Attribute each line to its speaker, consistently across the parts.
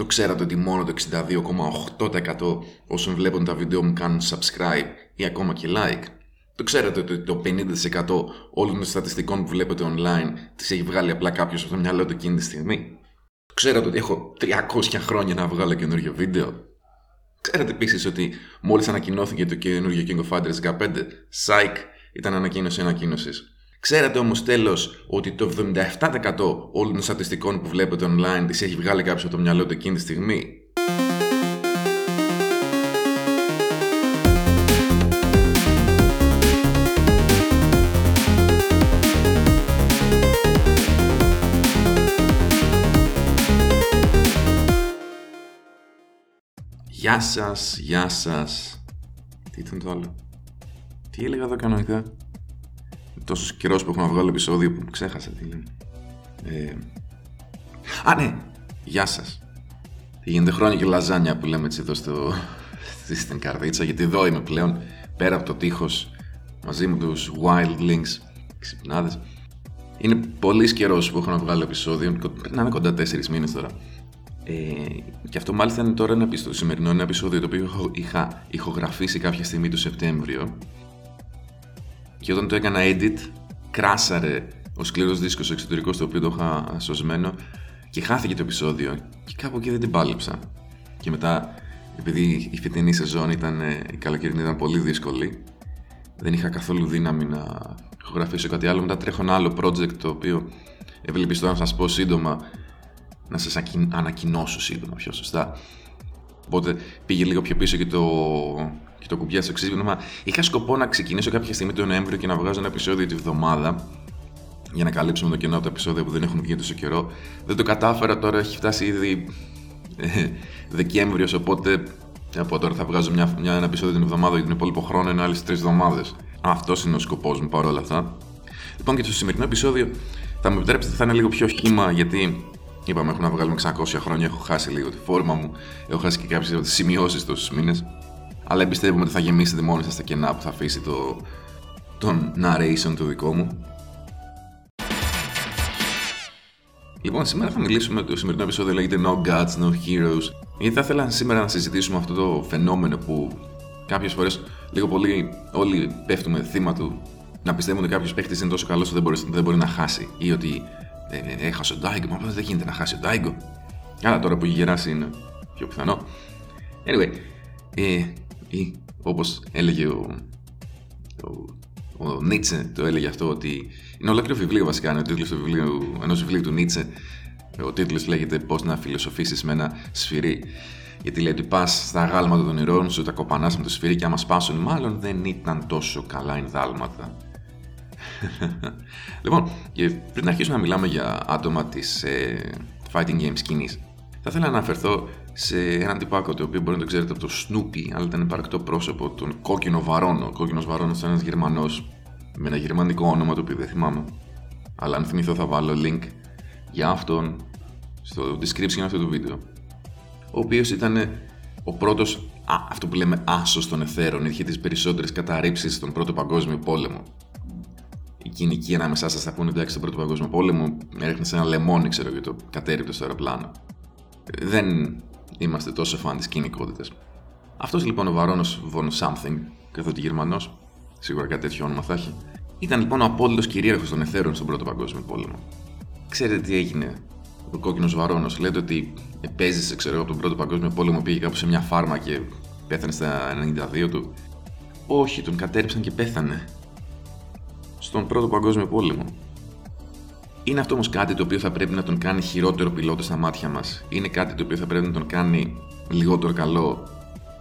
Speaker 1: Το ξέρατε ότι μόνο το 62,8% όσων βλέπουν τα βίντεο μου κάνουν subscribe ή ακόμα και like. Το ξέρατε ότι το 50% όλων των στατιστικών που βλέπετε online τις έχει βγάλει απλά κάποιος από το μυαλό του εκείνη τη στιγμή. Το ξέρατε ότι έχω 300 χρόνια να βγάλω καινούριο βίντεο. Ξέρατε επίσης ότι μόλις ανακοινώθηκε το καινούριο King of Fighters 15, Psych ήταν ανακοίνωση ανακοίνωσης. Ξέρατε όμως τέλος ότι το 77% όλων των στατιστικών που βλέπετε online τις έχει βγάλει κάποιος από το μυαλό του εκείνη τη στιγμή; Γεια σας, γεια σας. Τι ήταν το άλλο; Τι έλεγα εδώ κανονικά; Τόσος καιρός που έχω να βγάλω επεισόδιο που ξέχασα τι λένε. Ε... Α, ναι! Γεια σας. Τι γίνεται χρόνια και λαζάνια που λέμε έτσι εδώ στο... στην καρδίτσα, γιατί εδώ είμαι πλέον πέρα από το τείχος μαζί με τους Wildlings ξυπνάδες. Είναι πολύς καιρός που έχω να βγάλω επεισόδιο. Να είναι κοντά τέσσερις μήνες τώρα. Ε, και αυτό μάλιστα είναι τώρα ένα επεισόδιο, σημερινό ένα επεισόδιο το οποίο είχα ηχογραφήσει κάποια στιγμή το Σεπτέμβριο και όταν το έκανα edit, κράσαρε ο σκληρός δίσκος εξωτερικός στο οποίο το είχα σωσμένο και χάθηκε το επεισόδιο και κάπου εκεί δεν την πάλεψα. Και μετά, επειδή η φετινή σεζόν ήταν, ε, η καλοκαιρινή ήταν πολύ δύσκολη, δεν είχα καθόλου δύναμη να ηχογραφήσω κάτι άλλο. Μετά τρέχω ένα άλλο project το οποίο ευελπιστώ να σας πω σύντομα, να σας ανακοινώσω σύντομα πιο σωστά. Οπότε πήγε λίγο πιο πίσω και το, και το κουμπιά στο ξύπνημα. Είχα σκοπό να ξεκινήσω κάποια στιγμή τον Νοέμβριο και να βγάζω ένα επεισόδιο τη βδομάδα για να καλύψουμε το κενό από τα επεισόδια που δεν έχουν βγει τόσο καιρό. Δεν το κατάφερα, τώρα έχει φτάσει ήδη ε, Δεκέμβριος, οπότε από τώρα θα βγάζω μια, μια, ένα επεισόδιο την εβδομάδα για τον υπόλοιπο χρόνο, ενώ άλλες τρεις εβδομάδες. Αυτός είναι ο σκοπός μου παρόλα αυτά. Λοιπόν, και το σημερινό επεισόδιο θα μου επιτρέψετε θα είναι λίγο πιο χήμα, γιατί είπαμε έχουμε να βγάλουμε 600 χρόνια, έχω χάσει λίγο τη φόρμα μου, έχω χάσει και κάποιες σημειώσεις τόσους μήνες αλλά εμπιστεύομαι ότι θα γεμίσετε μόνοι σας τα κενά που θα αφήσει το, τον narration το δικό μου. Λοιπόν, σήμερα θα μιλήσουμε, το σημερινό επεισόδιο λέγεται No Gods, No Heroes, γιατί θα ήθελα σήμερα να συζητήσουμε αυτό το φαινόμενο που κάποιες φορές λίγο πολύ όλοι πέφτουμε θύμα του να πιστεύουμε ότι κάποιος παίχτη είναι τόσο καλός ότι δεν μπορείς, δεν μπορεί να χάσει ή ότι ε, ε, έχασε ο Ντάιγκο, μα δεν γίνεται να χάσει ο Ντάιγκο. Αλλά τώρα που έχει γεράσει είναι πιο πιθανό. Anyway, ε, ή όπως έλεγε ο, ο, ο Νίτσε το έλεγε αυτό ότι είναι ολόκληρο βιβλίο βασικά, είναι ο τίτλος του βιβλίου, ενός βιβλίου του Νίτσε ο τίτλος λέγεται «Πώς να φιλοσοφήσεις με ένα σφυρί» γιατί λέει ότι πας στα γάλματα των ηρώων σου, τα κοπανάς με το σφυρί και άμα σπάσουν, μάλλον δεν ήταν τόσο καλά ενδάλματα. λοιπόν, και πριν αρχίσουμε να μιλάμε για άτομα της ε, fighting game σκηνής, θα ήθελα να αναφερθώ σε έναν τυπάκο το οποίο μπορεί να το ξέρετε από το Snoopy, αλλά ήταν υπαρκτό πρόσωπο, τον Κόκκινο Βαρόνο. Ο Κόκκινος Βαρόνος ήταν ένας Γερμανός με ένα γερμανικό όνομα το οποίο δεν θυμάμαι. Αλλά αν θυμηθώ θα βάλω link για αυτόν στο description αυτού του βίντεο. Ο οποίος ήταν ο πρώτος, αυτό που λέμε άσος των εθέρων, είχε τις περισσότερες καταρρύψεις στον Πρώτο Παγκόσμιο Πόλεμο. Η κοινική ανάμεσά σας θα πούνε εντάξει στον Πρώτο Παγκόσμιο Πόλεμο, έριχνε σε ένα λεμόνι, ξέρω για το κατέρριπτο στο αεροπλάνο. Δεν είμαστε τόσο φαν της κοινικότητας. Αυτός λοιπόν ο Βαρόνος von Something, καθότι Γερμανός, σίγουρα κάτι τέτοιο όνομα θα έχει, ήταν λοιπόν ο απόλυτος κυρίαρχος των εθέρων στον Πρώτο Παγκόσμιο Πόλεμο. Ξέρετε τι έγινε. Ο κόκκινος Βαρόνος λέτε ότι επέζησε, ξέρω από τον Πρώτο Παγκόσμιο Πόλεμο, πήγε κάπου σε μια φάρμα και πέθανε στα 92 του. Όχι, τον κατέριψαν και πέθανε. Στον Πρώτο Παγκόσμιο Πόλεμο. Είναι αυτό όμως κάτι το οποίο θα πρέπει να τον κάνει χειρότερο πιλότος στα μάτια μας. Είναι κάτι το οποίο θα πρέπει να τον κάνει λιγότερο καλό,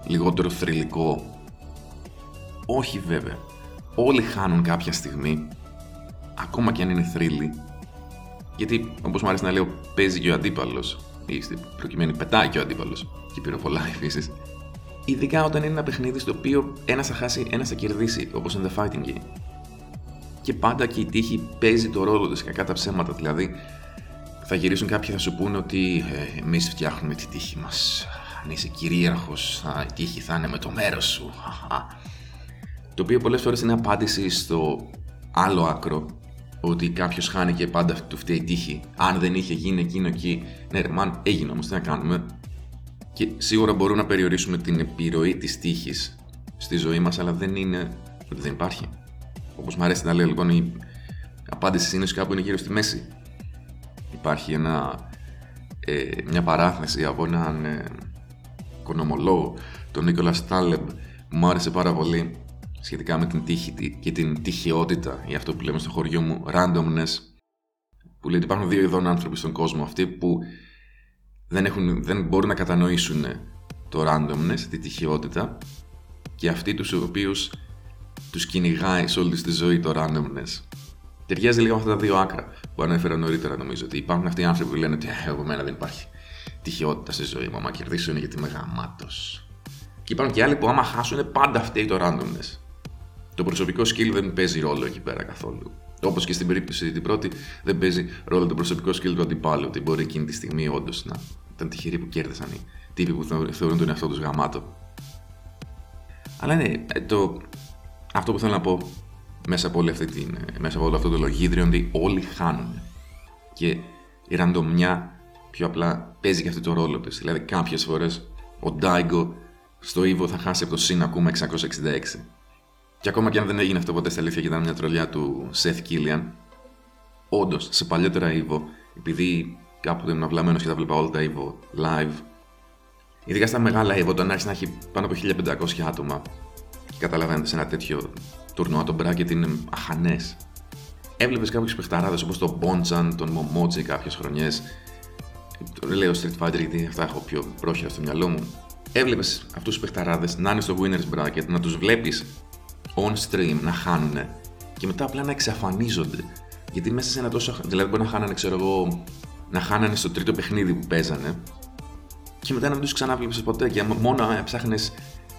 Speaker 1: λιγότερο θρηλυκό. Όχι βέβαια. Όλοι χάνουν κάποια στιγμή, ακόμα και αν είναι θρύλοι. Γιατί, όπως μου αρέσει να λέω, παίζει και ο αντίπαλος. Ή στην προκειμένη πετάει και ο αντίπαλος. Και πυροβολάει επίσης. Ειδικά όταν είναι ένα παιχνίδι στο οποίο ένας θα χάσει, ένας θα κερδίσει, όπως είναι The Fighting Game και πάντα και η τύχη παίζει το ρόλο της κακά τα ψέματα δηλαδή θα γυρίσουν κάποιοι θα σου πούνε ότι ε, εμείς φτιάχνουμε τη τύχη μας αν είσαι κυρίαρχος θα, η τύχη θα είναι με το μέρος σου το οποίο πολλές φορές είναι απάντηση στο άλλο άκρο ότι κάποιος χάνει και πάντα του φταίει η τύχη. Αν δεν είχε γίνει εκείνο εκεί, ναι, ρε, μαν, έγινε όμως, τι να κάνουμε. Και σίγουρα μπορούμε να περιορίσουμε την επιρροή της τύχης στη ζωή μας, αλλά δεν είναι ότι δεν υπάρχει. Όπως μου αρέσει να λέω λοιπόν, η απάντηση είναι κάπου είναι γύρω στη μέση. Υπάρχει ένα, ε, μια παράθεση από έναν ε, οικονομολόγο, τον Νίκολα Στάλεμπ, που μου άρεσε πάρα πολύ σχετικά με την τύχη και την τυχαιότητα, ή αυτό που λέμε στο χωριό μου, randomness, που λέει ότι υπάρχουν δύο ειδών άνθρωποι στον κόσμο. Αυτοί που δεν, έχουν, δεν μπορούν να κατανοήσουν το randomness, τη τυχαιότητα, και αυτοί τους οποίους τους κυνηγάει σε όλη τη ζωή το randomness. Ταιριάζει λίγο με αυτά τα δύο άκρα που ανέφερα νωρίτερα, νομίζω. Ότι υπάρχουν αυτοί οι άνθρωποι που λένε ότι «Ε, εγώ μένα δεν υπάρχει τυχαιότητα στη ζωή μου. Άμα κερδίσουν γιατί είμαι γαμάτος. Και υπάρχουν και άλλοι που άμα χάσουν πάντα φταίει το randomness. Το προσωπικό skill δεν παίζει ρόλο εκεί πέρα καθόλου. Όπως και στην περίπτωση την πρώτη, δεν παίζει ρόλο το προσωπικό skill του αντιπάλου. Ότι μπορεί εκείνη τη στιγμή όντως να ήταν τυχεροί που κέρδισαν οι τύποι που θεωρούν τον εαυτό τους γαμάτο. Αλλά ναι, ε, το... αυτό που θέλω να πω μέσα από, όλη αυτή την, μέσα από όλο αυτό το λογίδριο είναι ότι όλοι χάνουν. Και η ραντομιά πιο απλά παίζει και αυτό το ρόλο της. Δηλαδή, κάποιες φορές ο Ντάιγκο στο Evo θα χάσει από το συν ακόμα 666. Και ακόμα και αν δεν έγινε αυτό ποτέ στα αλήθεια και ήταν μια τρολιά του Seth Killian, όντως σε παλιότερα Evo, επειδή κάποτε ήμουν αυλαμένο και τα βλέπα όλα τα Evo live, ειδικά στα μεγάλα Evo, όταν άρχισε να έχει πάνω από 1500 άτομα, και καταλαβαίνετε σε ένα τέτοιο τουρνουά το bracket είναι αχανές. Έβλεπες κάποιους παιχταράδες όπως τον Μπόντζαν, τον Μομότζι κάποιες χρονιές. Λέω Street Fighter γιατί αυτά έχω πιο πρόχειρα στο μυαλό μου. Έβλεπες αυτούς τους παιχταράδες να είναι στο winners bracket, να τους βλέπεις on stream να χάνουν και μετά απλά να εξαφανίζονται. Γιατί μέσα σε ένα τόσο. Δηλαδή, μπορεί να χάνανε, ξέρω εγώ, να χάνανε στο τρίτο παιχνίδι που παίζανε και μετά να μην τους ξανάβλεψε ποτέ. Και μόνο ψάχνε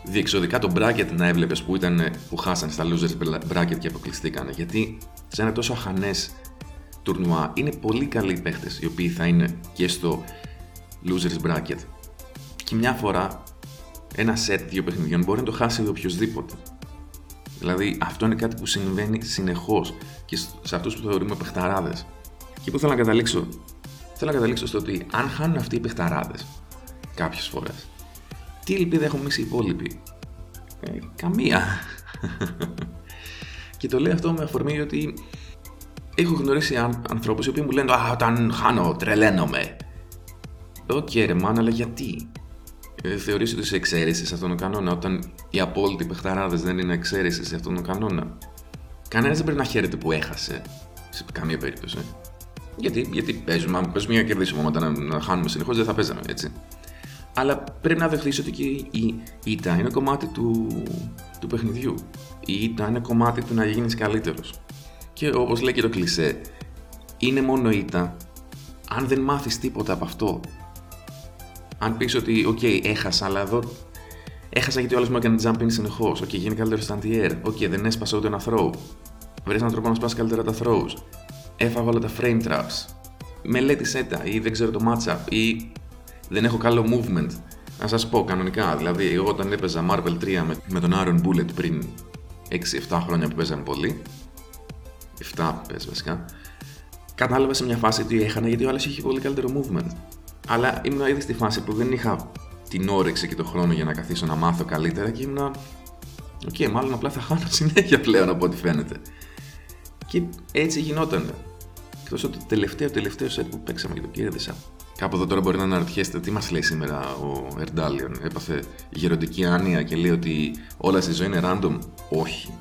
Speaker 1: διεξοδικά το bracket να έβλεπες που, ήταν, που χάσανε στα losers bracket και αποκλειστήκανε. Γιατί σε ένα τόσο αχανές τουρνουά είναι πολύ καλοί οι παίχτες οι οποίοι θα είναι και στο losers bracket. Και μια φορά ένα set δύο παιχνιδιών μπορεί να το χάσει οποιοδήποτε. Δηλαδή αυτό είναι κάτι που συμβαίνει συνεχώς και σε αυτούς που θεωρούμε παιχταράδες. Και που θέλω να καταλήξω. Θέλω να καταλήξω στο ότι αν χάνουν αυτοί οι παιχταράδες κάποιες φορές, τι ελπίδα έχουμε εμείς οι υπόλοιποι. Ε, καμία. και το λέω αυτό με αφορμή ότι έχω γνωρίσει ανθρώπους οι οποίοι μου λένε Α, όταν χάνω, τρελαίνομαι. OK, okay, ρε μάνα, αλλά γιατί; Ε, θεωρείς ότι είσαι εξαίρεση σε αυτόν τον κανόνα, όταν οι απόλυτοι παιχταράδες δεν είναι εξαίρεση σε αυτόν τον κανόνα. Κανένας δεν πρέπει να χαίρεται που έχασε, σε καμία περίπτωση. Γιατί, γιατί παίζουμε, αν παίζουμε για να κερδίσουμε, όταν να, να χάνουμε συνεχώς δεν θα παίζαμε, έτσι. Αλλά πρέπει να δεχτείς ότι και η ήττα είναι κομμάτι του, του παιχνιδιού. Η ήττα είναι κομμάτι του να γίνεις καλύτερος. Και όπως λέει και το κλισέ, είναι μόνο ήττα αν δεν μάθεις τίποτα από αυτό αν πεις ότι, OK, okay, έχασα, αλλά εδώ έχασα γιατί ο άλλος μου έκανε jumping συνεχώς. OK, okay, γίνε καλύτερος στα anti-air. OK, okay, δεν έσπασα ούτε ένα throw. Βρες έναν τρόπο να σπας καλύτερα τα throws. Έφαγα όλα τα frame traps. Μελέτησέ τα ή δεν ξέρω το matchup ή δεν έχω καλό movement. Να σας πω κανονικά, δηλαδή, εγώ όταν έπαιζα Marvel 3 με, με τον Aaron Bullet πριν 6-7 χρόνια που παίζαμε πολύ, 7 πες βασικά, κατάλαβα σε μια φάση ότι έχανα γιατί ο άλλος είχε πολύ καλύτερο movement. Αλλά ήμουν ήδη στη φάση που δεν είχα την όρεξη και τον χρόνο για να καθίσω να μάθω καλύτερα και ήμουν. OK, okay, μάλλον απλά θα χάνω συνέχεια πλέον από ό,τι φαίνεται. Και έτσι γινόταν. Εκτός ότι το τελευταίο, τελευταίο set που παίξαμε και το κέρδισα. Κάπου εδώ τώρα μπορεί να αναρωτιέστε τι μας λέει σήμερα ο Ερντάλιον; Έπαθε γεροντική άνοια και λέει ότι όλα στη ζωή είναι random. Όχι.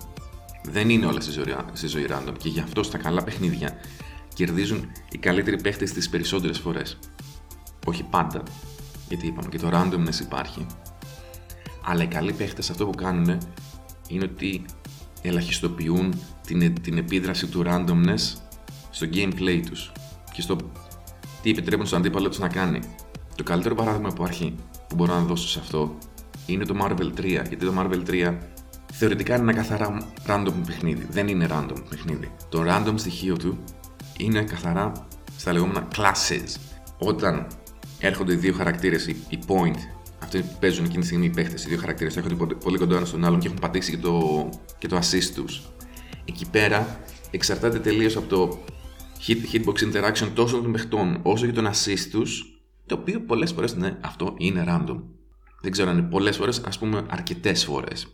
Speaker 1: Δεν είναι όλα στη ζωή, στη ζωή random και γι' αυτό στα καλά παιχνίδια κερδίζουν οι καλύτεροι παίχτες τις περισσότερες φορές όχι πάντα, γιατί είπαμε και το randomness υπάρχει, αλλά οι καλοί παίχτες αυτό που κάνουν είναι ότι ελαχιστοποιούν την, την επίδραση του randomness στο gameplay τους και στο τι επιτρέπουν στον αντίπαλο τους να κάνει. Το καλύτερο παράδειγμα που υπάρχει που μπορώ να δώσω σε αυτό είναι το Marvel 3, γιατί το Marvel 3 θεωρητικά είναι ένα καθαρά random παιχνίδι. Δεν είναι random παιχνίδι. Το random στοιχείο του είναι καθαρά στα λεγόμενα classes. Όταν έρχονται οι δύο χαρακτήρες, οι, point, αυτοί που παίζουν εκείνη τη στιγμή οι παίχτες, οι δύο χαρακτήρες, έρχονται πολύ κοντά ένας στον άλλον και έχουν πατήσει και το, και το assist τους. Εκεί πέρα εξαρτάται τελείως από το hit, hitbox interaction τόσο των παιχτών όσο και των assist τους Το οποίο πολλές φορές ναι, αυτό είναι random. Δεν ξέρω αν είναι πολλές φορές, ας πούμε αρκετές φορές.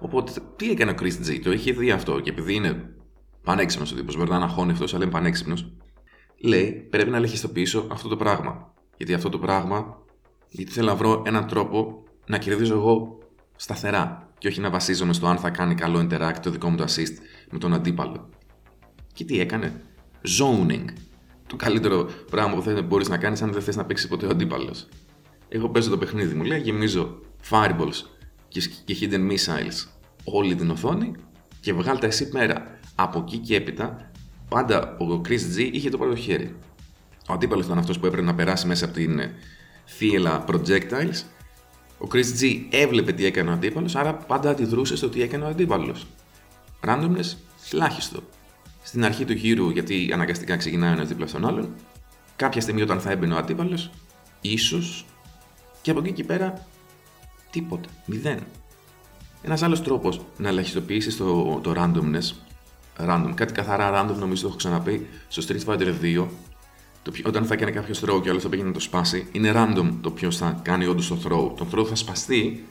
Speaker 1: Οπότε, τι έκανε ο Chris G, το είχε δει αυτό και επειδή είναι πανέξυπνος ο τύπος, μπορεί να είναι αχώνευτος, αλλά είναι πανέξυπνος, λέει πρέπει να ελεγχιστοποιήσω αυτό το πράγμα. Γιατί αυτό το πράγμα, γιατί θέλω να βρω έναν τρόπο να κερδίζω εγώ σταθερά και όχι να βασίζομαι στο αν θα κάνει καλό interact το δικό μου το assist με τον αντίπαλο. Και τι έκανε, zoning. Το καλύτερο πράγμα που μπορείς να κάνεις αν δεν θες να παίξεις ποτέ ο αντίπαλος. Εγώ παίζω το παιχνίδι μου, λέει, γεμίζω fireballs και hidden missiles όλη την οθόνη και βγάλτε εσύ πέρα. Από εκεί και έπειτα, πάντα ο Chris G είχε το πρώτο χέρι. Ο αντίπαλος ήταν αυτός που έπρεπε να περάσει μέσα από την θύελα projectiles. Ο Chris G έβλεπε τι έκανε ο αντίπαλος, άρα πάντα αντιδρούσε στο τι έκανε ο αντίπαλος. Randomness, ελάχιστο. Στην αρχή του γύρου, γιατί αναγκαστικά ξεκινάει ένας δίπλα στον άλλον, κάποια στιγμή όταν θα έμπαινε ο αντίπαλος, ίσως και από εκεί και πέρα τίποτα. Μηδέν. Ένας άλλος τρόπος να ελαχιστοποιήσεις το, το randomness, random, κάτι καθαρά random νομίζω το έχω ξαναπεί, στο Street Fighter 2, το ποιο, όταν θα έκανε κάποιος throw και άλλος θα πήγαινε να το σπάσει, είναι random το ποιος θα κάνει όντως το throw. Το throw θα σπαστεί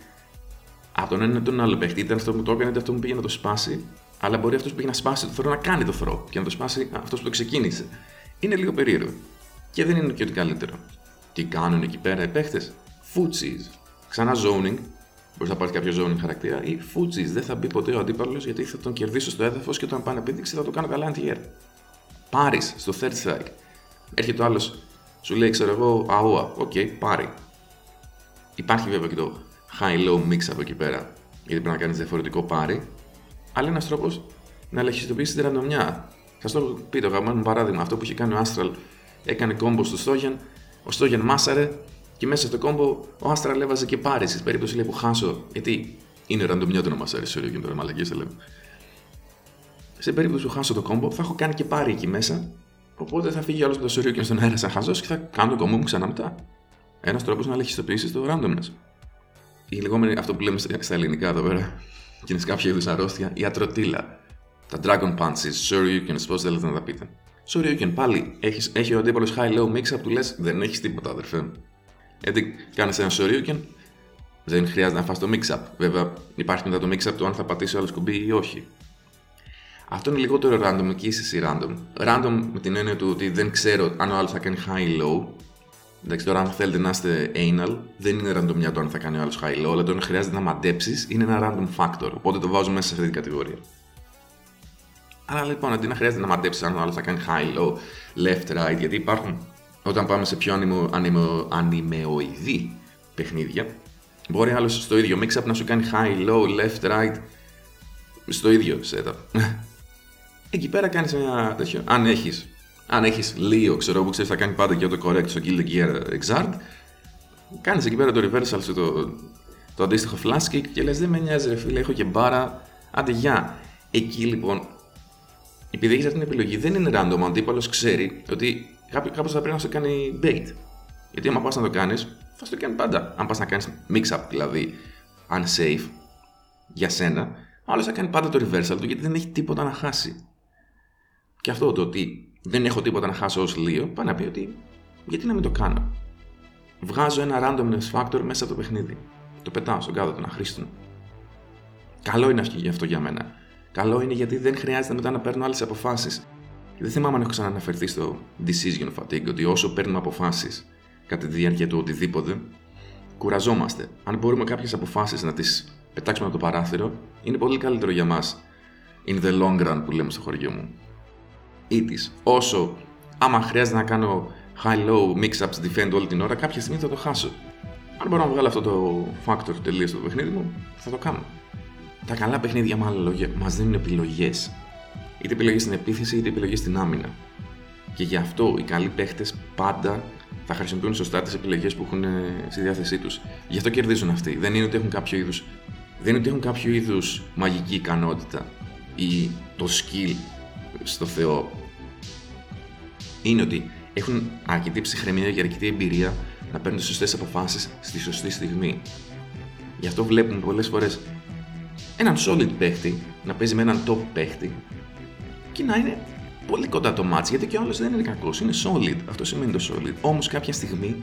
Speaker 1: από τον ένα ή τον άλλο παίχτη. Είτε αυτό που το έκανε, είτε αυτό που πήγε να το σπάσει, αλλά μπορεί αυτός που πήγε να σπάσει το throw να κάνει το throw και να το σπάσει αυτός που το ξεκίνησε. Είναι λίγο περίεργο. Και δεν είναι και ότι καλύτερο. Τι κάνουν εκεί πέρα οι παίχτες, Footsies. Ξανά zoning, μπορείς να πάρεις κάποιο zoning χαρακτήρα, ή footsies. Δεν θα μπει ποτέ ο αντίπαλος γιατί θα τον κερδίσω στο έδαφος και όταν πάνε να πηδήξει θα το κάνω καλά anti-air. Πάρε στο Third Strike. Έρχεται ο άλλος, σου λέει, ξέρω εγώ, αούα. OK, okay, πάρε. Υπάρχει βέβαια και το high-low mix από εκεί πέρα, γιατί πρέπει να κάνεις διαφορετικό πάρει. Αλλά ένα τρόπο να ελεγχιστοποιήσει την ραντομιά. Θα το πει το γαμμένο παράδειγμα. Αυτό που είχε κάνει ο Astral έκανε κόμπο στο Στόγεν, ο Στόγεν μάσαρε, και μέσα στο κόμπο ο Άστρα έβαζε και πάρει στην περίπτωση λέει, που χάσω. Γιατί είναι ραντομιότερο να μα αρέσει ο Ριόκιν τώρα, μαλακίε θα λέμε. Σε περίπτωση που χάσω το κόμπο, θα έχω κάνει και πάρει εκεί μέσα. Οπότε θα φύγει άλλος με το Σουριόκιν στον αέρα σαν χαζός και θα κάνω το κόμπο μου ξανά μετά. Ένας τρόπος να ελεγχιστοποιήσει το randomness. Η λεγόμενη, αυτό που λέμε στα ελληνικά εδώ πέρα, και είναι σε κάποια είδους αρρώστια, η ατροτήλα. Τα Dragon Punches, Shoryuken, πώ θέλετε να τα πείτε. Shoryuken, πάλι έχεις, έχει ο αντίπαλος high-low mix-up του λες, δεν έχεις τίποτα, αδερφέ. Γιατί κάνεις ένα και δεν χρειάζεται να φας το mix-up. Βέβαια, υπάρχει μετά το mix-up το αν θα πατήσει άλλος κουμπί ή όχι. Αυτό είναι λιγότερο random και είσαι εσύ random. Random με την έννοια του ότι δεν ξέρω αν ο άλλος θα κάνει high-low. Εντάξει, τώρα αν θέλετε να είστε anal, δεν είναι random το αν θα κάνει ο άλλος high-low, αλλά το αν χρειάζεται να μαντέψεις είναι ένα random factor. Οπότε το βάζω μέσα σε αυτή την κατηγορία. Άρα λοιπόν, αντί να χρειάζεται να μαντέψεις αν ο άλλος θα κάνει high-low, left-right, γιατί υπάρχουν όταν πάμε σε πιο ανημο, ανημο, ανημεοειδή παιχνίδια, μπορεί άλλος στο ίδιο mix-up να σου κάνει high, low, left, right, στο ίδιο setup. Εκεί πέρα κάνεις ένα τέτοιο. Αν έχεις αν έχεις Leo, ξέρω που ξέρεις θα κάνει πάντα και το correct στο Kill the Gear Exard, κάνεις εκεί πέρα το reversal στο το, το αντίστοιχο flash kick και λες: Δεν με νοιάζει, ρε φίλε, έχω και μπάρα. Άντε, γεια. Εκεί λοιπόν, επειδή έχεις αυτή την επιλογή, δεν είναι random. Ο αντίπαλος ξέρει ότι κάπως θα πρέπει να σε κάνει bait. Γιατί άμα πας να το κάνεις, θα στο κάνει πάντα. Αν πας να κάνεις mix-up, δηλαδή unsafe για σένα, ο άλλος θα κάνει πάντα το reversal του γιατί δεν έχει τίποτα να χάσει. Και αυτό το ότι δεν έχω τίποτα να χάσω ως Λίο, πάει να πει ότι γιατί να μην το κάνω. Βγάζω ένα randomness factor μέσα από το παιχνίδι. Το πετάω στον κάδο των αχρήστων. Καλό είναι αυτό για μένα. Καλό είναι γιατί δεν χρειάζεται μετά να παίρνω άλλες αποφάσεις δεν θυμάμαι αν έχω ξαναναφερθεί στο decision fatigue, ότι όσο παίρνουμε αποφάσεις κατά τη διάρκεια του οτιδήποτε, κουραζόμαστε. Αν μπορούμε κάποιες αποφάσεις να τις πετάξουμε από το παράθυρο, είναι πολύ καλύτερο για μας in the long run που λέμε στο χωριό μου. Ή της, όσο άμα χρειάζεται να κάνω high-low mix-ups defend όλη την ώρα, κάποια στιγμή θα το χάσω. Αν μπορώ να βγάλω αυτό το factor τελείως στο παιχνίδι μου, θα το κάνω. Τα καλά παιχνίδια, με άλλα λόγια, μας δίνουν επιλογές είτε επιλογή στην επίθεση είτε επιλογή στην άμυνα. Και γι' αυτό οι καλοί παίχτες πάντα θα χρησιμοποιούν σωστά τις επιλογές που έχουν ε, στη διάθεσή τους. Γι' αυτό κερδίζουν αυτοί. Δεν είναι ότι έχουν κάποιο είδους δεν είναι ότι έχουν κάποιο είδους μαγική ικανότητα ή το skill στο Θεό. Είναι ότι έχουν αρκετή ψυχραιμία και αρκετή εμπειρία να παίρνουν τις σωστές αποφάσεις στη σωστή στιγμή. Γι' αυτό βλέπουμε πολλές φορές έναν solid παίχτη να παίζει με έναν top παίχτη και να είναι πολύ κοντά το μάτς, γιατί και ο άλλος δεν είναι κακός, είναι solid. Αυτό σημαίνει το solid. Όμως κάποια στιγμή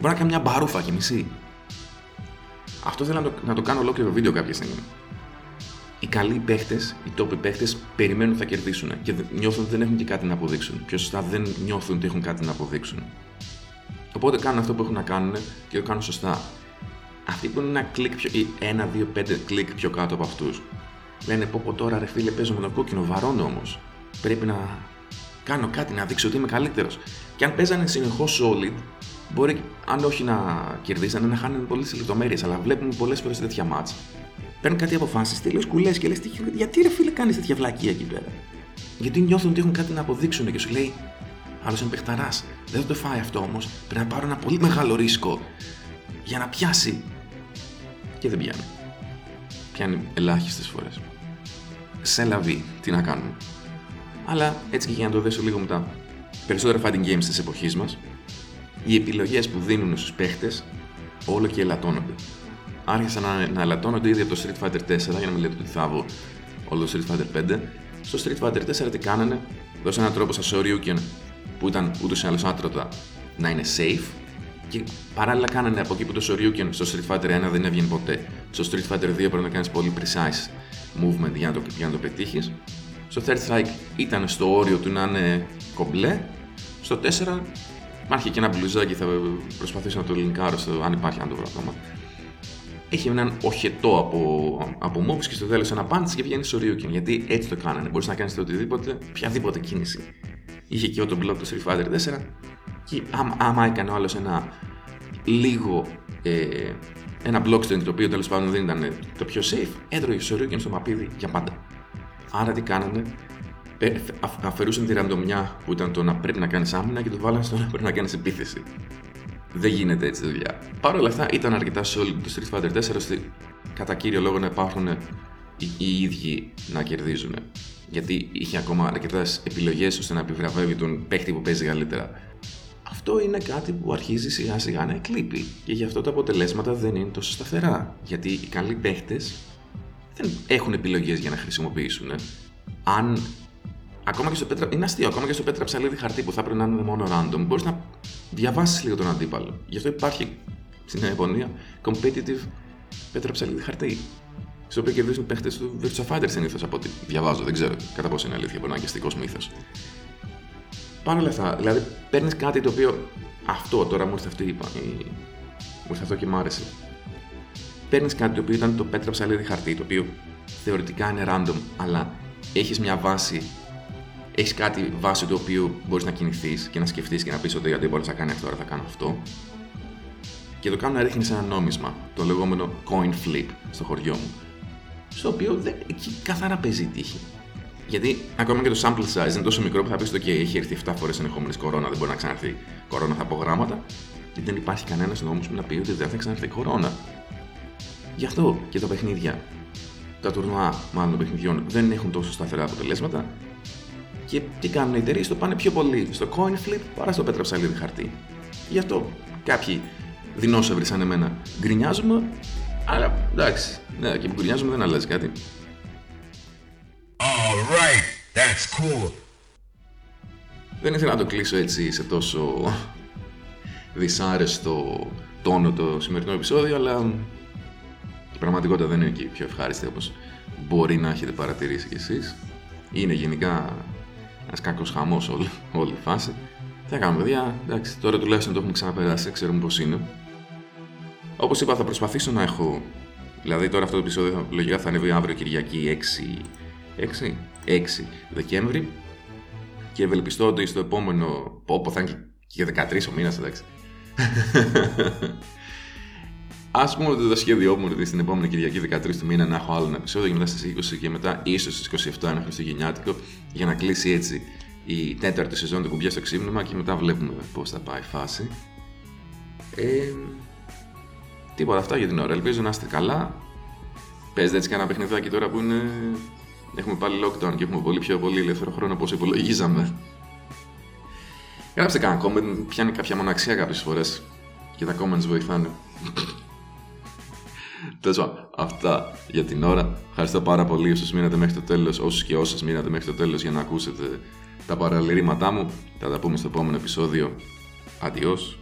Speaker 1: μπορεί να κάνει μια μπαρούφα και μισή. Αυτό θέλω να το, να το κάνω ολόκληρο βίντεο κάποια στιγμή. Οι καλοί παίχτες, οι τόποι παίχτες περιμένουν ότι θα κερδίσουν και νιώθουν ότι δεν έχουν και κάτι να αποδείξουν. Πιο σωστά δεν νιώθουν ότι έχουν κάτι να αποδείξουν. Οπότε κάνουν αυτό που έχουν να κάνουν και το κάνουν σωστά. Αυτοί που είναι ένα κλικ πιο, ή ένα, δύο, πέντε κλικ πιο κάτω από αυτούς, λένε πω πω τώρα ρε φίλε παίζω με το κόκκινο, βαρώνω όμως. Πρέπει να κάνω κάτι, να δείξω ότι είμαι καλύτερος. Και αν παίζανε συνεχώς solid, μπορεί αν όχι να κερδίσανε, να χάνουν πολλές λεπτομέρειες. Αλλά βλέπουμε πολλές φορές τέτοια μάτσα. Παίρνουν κάτι αποφάσεις τελείω κουλές και λες: Γιατί ρε φίλε κάνεις τέτοια βλακία εκεί πέρα; Γιατί νιώθουν ότι έχουν κάτι να αποδείξουν και σου λέει: Άλλος είναι παιχταράς. Δεν θα το φάει αυτό όμως. Πρέπει να πάρω ένα πολύ μεγάλο ρίσκο για να πιάσει. Και δεν πιάνει. Πιάνει ελάχιστες φορές. Σε λαβή, τι να κάνουμε. Αλλά έτσι και για να το δέσω λίγο μετά. Περισσότερα fighting games της εποχής μας, οι επιλογές που δίνουν στους παίχτες όλο και ελαττώνονται. Άρχισαν να, να ελαττώνονται ήδη από το Street Fighter 4, για να μην λέτε ότι θάβω όλο το Street Fighter 5. Στο Street Fighter 4 τι κάνανε, δώσανε έναν τρόπο στα Shoryuken που ήταν ούτως ή άλλως άτρωτα να είναι safe και παράλληλα κάνανε από εκεί που το Shoryuken στο Street Fighter 1 δεν έβγαινε ποτέ. Στο Street Fighter 2 πρέπει να κάνεις πολύ precise movement για να το, για να το πετύχεις. Στο Third Strike ήταν στο όριο του να είναι κομπλέ. Στο 4 υπάρχει και ένα μπλουζάκι, θα προσπαθήσω να το λινκάρω στο, αν υπάρχει, αν το βρω ακόμα. Έχει έναν οχετό από, από moves και στο τέλος ένα punch και βγαίνει στο Ryuken. Γιατί έτσι το κάνανε. Μπορείς να κάνεις οτιδήποτε, οποιαδήποτε κίνηση. Είχε και το block του Street Fighter 4 και άμα, άμα έκανε ο άλλος ένα λίγο ε, ένα block string το οποίο τέλος πάντων δεν ήταν το πιο safe, έτρωγε στο Ryuken στο μαπίδι για πάντα. Άρα τι κάνανε, αφαιρούσαν τη ραντομιά που ήταν το να πρέπει να κάνεις άμυνα και το βάλανε στο να πρέπει να κάνεις επίθεση. Δεν γίνεται έτσι δουλειά. Παρ' όλα αυτά ήταν αρκετά solid το Street Fighter 4 ώστε κατά κύριο λόγο να υπάρχουν οι, οι ίδιοι να κερδίζουν. Γιατί είχε ακόμα αρκετές επιλογές ώστε να επιβραβεύει τον παίχτη που παίζει καλύτερα. Αυτό είναι κάτι που αρχίζει σιγά σιγά να εκλείπει και γι' αυτό τα αποτελέσματα δεν είναι τόσο σταθερά. Γιατί οι καλοί παίχτε δεν έχουν επιλογές για να χρησιμοποιήσουν. Αν ακόμα και στο πέτρα, είναι αστείο, ακόμα και στο πέτρα ψαλίδι χαρτί που θα πρέπει να είναι μόνο random, μπορείς να διαβάσεις λίγο τον αντίπαλο. Γι' αυτό υπάρχει στην Ιαπωνία competitive πέτρα ψαλίδι χαρτί. Στο οποίο κερδίζουν παίχτες του Virtua Fighter συνήθως από ό,τι διαβάζω. Δεν ξέρω κατά πόσο είναι αλήθεια, μπορεί να είναι αστικός μύθος. Παρ' όλα αυτά, δηλαδή παίρνεις κάτι το οποίο αυτό τώρα μου ήρθε αυτό, είπα, η... μου ήρθε αυτό και μ' άρεσε. Παίρνεις κάτι το οποίο ήταν το πέτρα ψαλίδι χαρτί, το οποίο θεωρητικά είναι random, αλλά έχεις μια βάση έχεις κάτι βάση το οποίο μπορείς να κινηθείς και να σκεφτείς και να πεις ότι γιατί μπορεί να κάνει αυτό, τώρα θα κάνω αυτό. Και το κάνω να ρίχνεις ένα νόμισμα, το λεγόμενο coin flip στο χωριό μου. Στο οποίο δεν, εκεί καθαρά παίζει τύχη. Γιατί ακόμα και το sample size είναι τόσο μικρό που θα πεις ότι έχει έρθει 7 φορές ενεχόμενης κορώνα, δεν μπορεί να ξαναρθεί κορώνα, θα πω γράμματα. Και δεν υπάρχει κανένας νόμος που να πει ότι δεν θα ξαναρθεί κορώνα. Γι' αυτό και τα παιχνίδια, τα τουρνουά μάλλον των παιχνιδιών δεν έχουν τόσο σταθερά αποτελέσματα και τι κάνουν οι εταιρείες, το πάνε πιο πολύ στο coin flip παρά στο πέτρα ψαλίδι χαρτί. Γι' αυτό κάποιοι δεινόσαυροι σαν εμένα γκρινιάζουμε, αλλά εντάξει, ναι, και που γκρινιάζουμε δεν αλλάζει κάτι. Alright, that's cool. Δεν ήθελα να το κλείσω έτσι σε τόσο δυσάρεστο τόνο το σημερινό επεισόδιο, αλλά η πραγματικότητα δεν είναι και πιο ευχάριστη όπως μπορεί να έχετε παρατηρήσει κι εσείς. Είναι γενικά ένας κακός χαμός όλη, όλη η φάση. Τι θα κάνουμε, παιδιά. Εντάξει, τώρα τουλάχιστον το έχουμε ξαναπεράσει, ξέρουμε πώς είναι. Όπως είπα, θα προσπαθήσω να έχω. Δηλαδή, τώρα αυτό το επεισόδιο θα, λογικά θα ανέβει αύριο Κυριακή 6, 6, 6 Δεκέμβρη. Και ευελπιστώ ότι στο επόμενο. Πω, θα είναι και 13 ο μήνας, εντάξει. Α πούμε ότι το σχέδιό μου είναι στην επόμενη Κυριακή 13 του μήνα να έχω άλλο ένα επεισόδιο και μετά στις 20 και μετά ίσως στις 27 ένα Χριστουγεννιάτικο για να κλείσει έτσι η τέταρτη σεζόν του κουμπιά στο ξύπνημα και μετά βλέπουμε πώς θα πάει η φάση. Ε, τίποτα αυτά για την ώρα. Ελπίζω να είστε καλά. Παίζετε έτσι κανένα παιχνιδάκι τώρα που είναι. Έχουμε πάλι lockdown και έχουμε πολύ πιο πολύ ελεύθερο χρόνο από όσο υπολογίζαμε. Γράψτε κανένα comment, πιάνει κάποια μοναξία κάποιες φορές και τα comments βοηθάνε. Τέλος αυτά για την ώρα. Ευχαριστώ πάρα πολύ όσους μείνατε μέχρι το τέλος, όσους και όσες μείνατε μέχρι το τέλος για να ακούσετε τα παραλυρήματά μου. Θα τα πούμε στο επόμενο επεισόδιο. Αντιός.